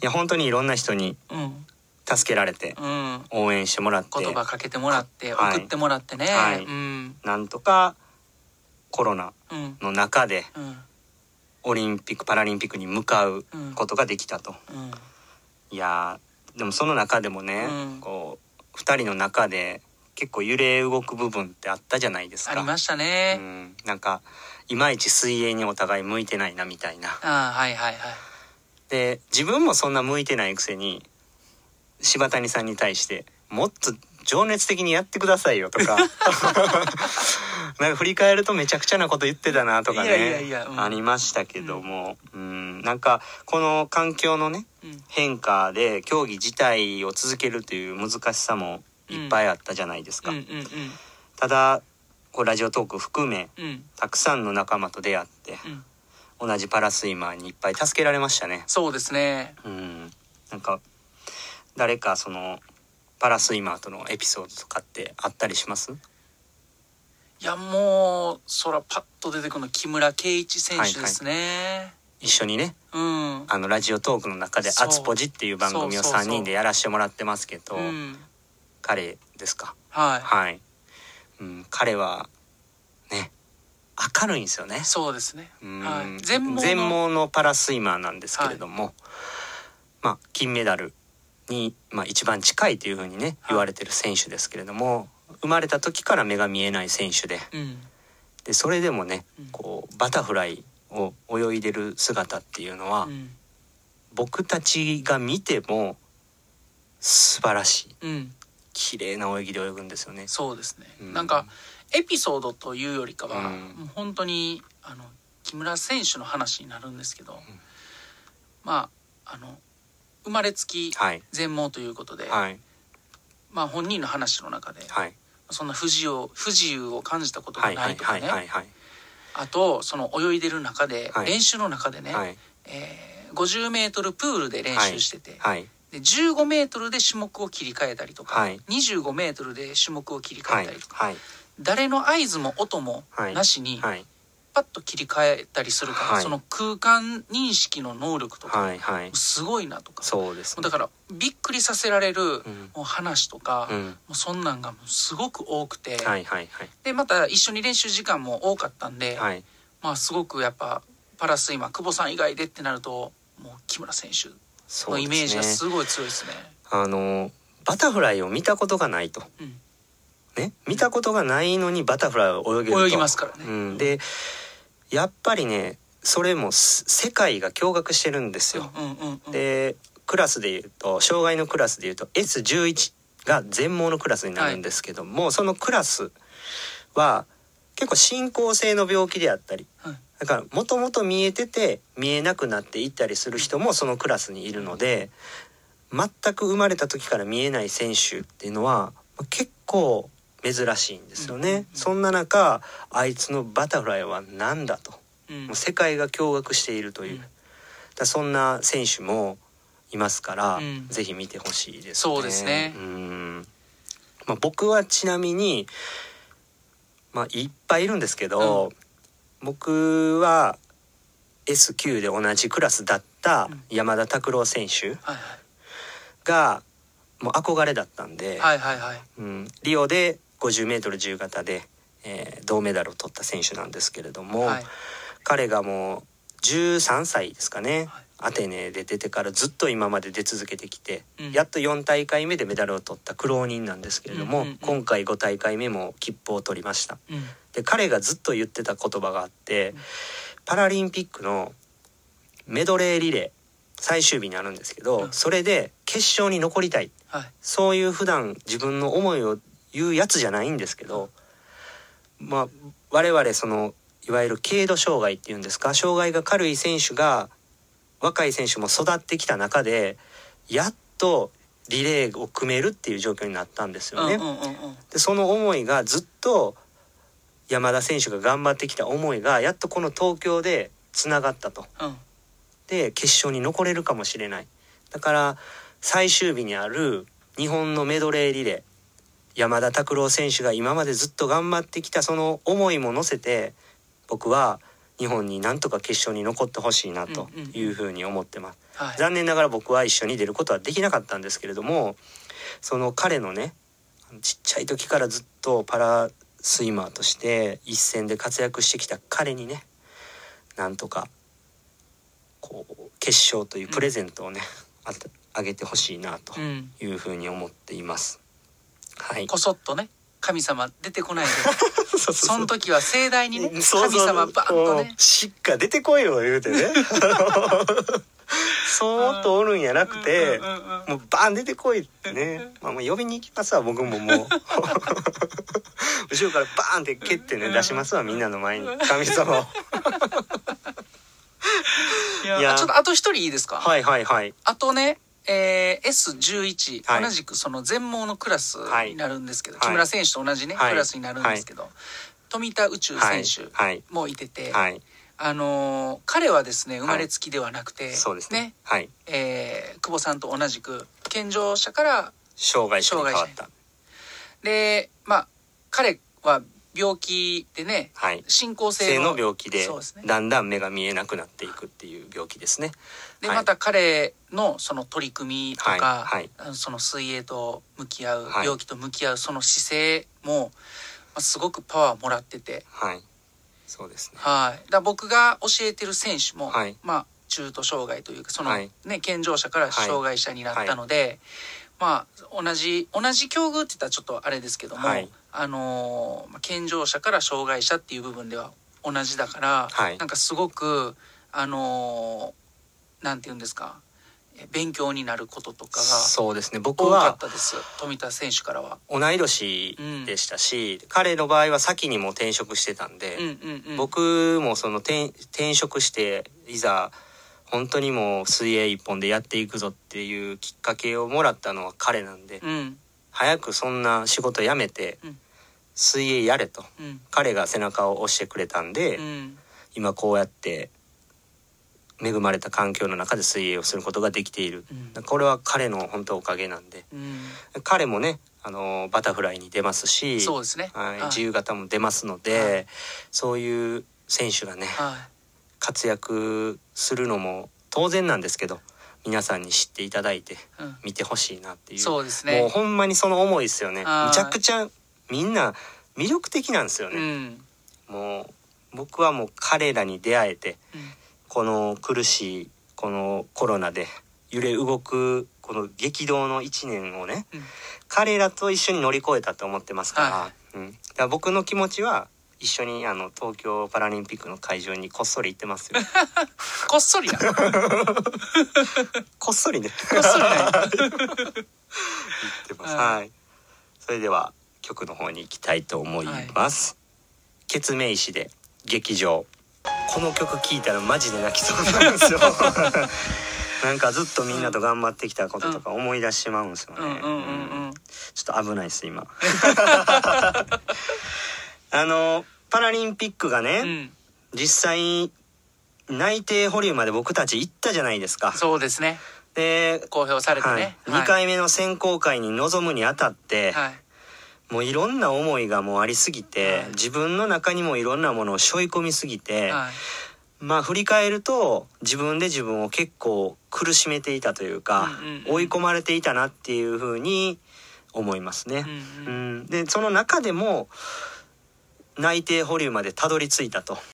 いや本当にいろんな人にうん。助けられてうん。応援してもらって言葉かけてもらってはい。送ってもらってね、はい。うん。なんとかコロナうん。の中でうん。オリンピック・パラリンピックに向かううん。ことができたと。うん。いやーでもその中でもね、うん。こう2人の中で結構揺れ動く部分ってあったじゃないですか。ありましたうね、ん、なんかいまいち水泳にお互い向いてないなみたいな。ああはいはいはいで自分もそんな向いてないくせに柴谷さんに対してもっと情熱的にやってくださいよとか なんか振り返るとめちゃくちゃなこと言ってたなとかねありましたけども、うん、なんかこの環境のねうん。変化で競技自体を続けるという難しさもいっぱいあったじゃないですか。うんうんただこうラジオトーク含めうんうん。たくさんの仲間と出会ってうん同じパラスイマーにいっぱい助けられましたね。そうですね。うん、なんか誰かそのパラスイマーとのエピソードとかってあったりします？いやもうそらパッと出てくるの木村敬一選手ですね、一緒にね。うん。あのラジオトークの中で「そう。あつぽじ」っていう番組をそうそうそう。3人でやらせてもらってますけどうん。彼ですか？はい。はい、うん、彼はね明るいんですよね。そうですね。うん。はい。全盲の全盲のパラスイマーなんですけれども、まあ金メダルに、まあ、一番近いというふうにねはい。言われてる選手ですけれども、生まれた時から目が見えない選手で。うん。でそれでもねうん。こうバタフライを泳いでる姿っていうのは、うん。僕たちが見ても素晴らしい。うん。綺麗な泳ぎで泳ぐんですよね。そうですね、うん。なんかエピソードというよりかは、うん。もう本当にあの木村選手の話になるんですけど、まああの生まれつきはい。全盲ということで、はい。まあ本人の話の中で、はい。そんな不自由不自由を感じたことがはいはないいとかね、はいはいはい。あとその泳いでる中で、はい。練習の中でね、はい。えー 50m プールで練習してて、はい。で 15m で種目を切り替えたりとか、はい。25m で種目を切り替はいえたりとか、はい誰の合図も音もはい。なしにはい。パッと切り替えたりするから、はい。その空間認識の能力とかはいはい。すごいなとか、そうですね。だからびっくりさせられるうん。もう話とか、うん。もうそんなんがすごく多くて、はいはいはい。でまた一緒に練習時間も多かったんで、はい。まあすごくやっぱパラスイマー久保さん以外でってなるともう木村選手のイメージがすごい強いですね。あのバタフライを見たことがないと。うんね見たことがないのにバタフライを泳げると。泳ぎますからね。うん、でやっぱりねそれもす世界が驚愕してるんですよ、でクラスでいうと障害のクラスでいうと S11 が全盲のクラスになるんですけども、そのクラスは結構進行性の病気であったりはい。だからもともと見えてて見えなくなっていったりする人もそのクラスにいるので全く生まれた時から見えない選手っていうのはまあ結構珍しいんですよね。うんうんうん。そんな中あいつのバタフライは何だと。うん。もう世界が驚愕しているという、うん。だそんな選手もいますから、うん。ぜひ見てほしいですね。そうですね。うん。まあ、僕はちなみに、まあ、いっぱいいるんですけど、僕は S9 で同じクラスだったうん。山田拓郎選手はいがもう憧れだったんで、はいはいはいはい。うん、リオで 50m 自由形で、えー銅メダルを取った選手なんですけれども、はい。彼がもう13歳ですかね、はい。アテネで出てからずっと今まで出続けてきて、うん。やっと4大会目でメダルを取った苦労人なんですけれども、うんうんうん。今回5大会目も切符を取りました。うん。で彼がずっと言ってた言葉があって、パラリンピックのメドレーリレー最終日になるんですけど、うん。それで決勝に残りたい。はい。そういう普段自分の思いを言うやつじゃないんですけど、まあ我々そのいわゆる軽度障害っていうんですか障害が軽い選手が若い選手も育ってきた中でやっとリレーを組めるっていう状況になったんですよね。でその思いがずっと山田選手が頑張ってきた思いがやっとこの東京でつながったと。うんで決勝に残れるかもしれないだから最終日にある日本のメドレーリレー山田拓郎選手が今までずっと頑張ってきたその思いも乗せて僕は日本になんとか決勝に残ってほしいなとうんうんうんいうふうに思ってます。はい残念ながら僕は一緒に出ることはできなかったんですけれどもその彼のねちっちゃい時からずっとパラスイマーとして一戦で活躍してきた彼にねなんとかこう決勝というプレゼントをね、あてあげてほしいなとうんいうふうに思っています。はい。こそっとね神様出てこないで。その時は盛大にね神様バンとね。しっか出てこいよ言うてね。そーっとおるんやなくてもうバーン出てこいってね、まあ、もう呼びに行きますわ僕ももう。後ろからバーンって蹴ってね出しますわみんなの前に。神様を。いやいや。ちょっとあと一人いいですか、はいはいはい。あとね、えー、S11、はい。同じくその全盲のクラスになるんですけど、はい。木村選手と同じね、はい。クラスになるんですけど、富田宇宙はい選手はい。もいてて、はい。あのー彼はですね生まれつきではなくて、そうですね。はい。えー久保さんと同じく健常者から障害者に変わった。でまあ彼は病気でねはい。進行性性のの病気でね。だんだん目が見えなくなっていくっていう病気ですね。はい。でまた彼のその取り組みとか、はい。はい。その水泳と向き合う、はい。病気と向き合うその姿勢も、まあ、すごくパワーもらってて、はい。そうですね。はい、だ僕が教えてる選手も、はい。まあ、中途障害というかその、はい。ね、健常者から障害者になったので、まあ、同じ同じ境遇って言ったらちょっとあれですけども、はい。あの健常者から障害者っていう部分では同じだから、はい。なんかすごくあのーなんて言うんですかえ勉強になることとかがそうですね。僕多かはったです。富田選手からは。同い年でしたし、彼の場合は先にも転職してたんで、うんうんうん、僕もその転転職していざ本当にもう水泳一本でやっていくぞっていうきっかけをもらったのは彼なんで、うん。早くそんな仕事辞めてうん。水泳やれと。うん。彼が背中を押してくれたんで、うん。今こうやって恵まれた環境の中で水泳をすることができている、うん。これは彼の本当おかげなんで。うん。彼もねあのバタフライに出ますしそうですね。はい、はい。自由形も出ますので、はい。そういう選手がねはい活躍するのも当然なんですけど皆さんに知っていただいてうん。見てほしいなっていう。そうですね。もうほんまにその思いですよね。はいむちゃくちゃみんな魅力的なんですようね、ん。もう僕はもう彼らに出会えてうん。この苦しいこのコロナで揺れ動くこの激動の1年をねうん。彼らと一緒に乗り越えたと思ってますから,、はうん、だから僕の気持ちは一緒にあの東京パラリンピックの会場にこっそり行ってますよ。こっそりな。こ こっそりね。っそりな。行ってます。はい。はい。それでは曲の方に行きたいと思います、ケツメイシで劇場。この曲聴いたらマジで泣きそうなんですよ。なんかずっとみんなと頑張ってきたこととか思い出しちまうんですよね。ちょっと危ないです今あのパラリンピックがね、うん。実際内定保留まで僕たち行ったじゃないですかそうですね。で、公表されてはいね。2回目の選考会に臨むにあたって、はい。もういろんな思いがもうありすぎて、はい自分の中にもいろんなものを背負い込みすぎて、はい。まあ振り返ると自分で自分を結構苦しめていたというか、うんうんうん追い込まれていたなっていうふうに思いますね。うんうんうんでその中でも内定保留までたどり着いたと。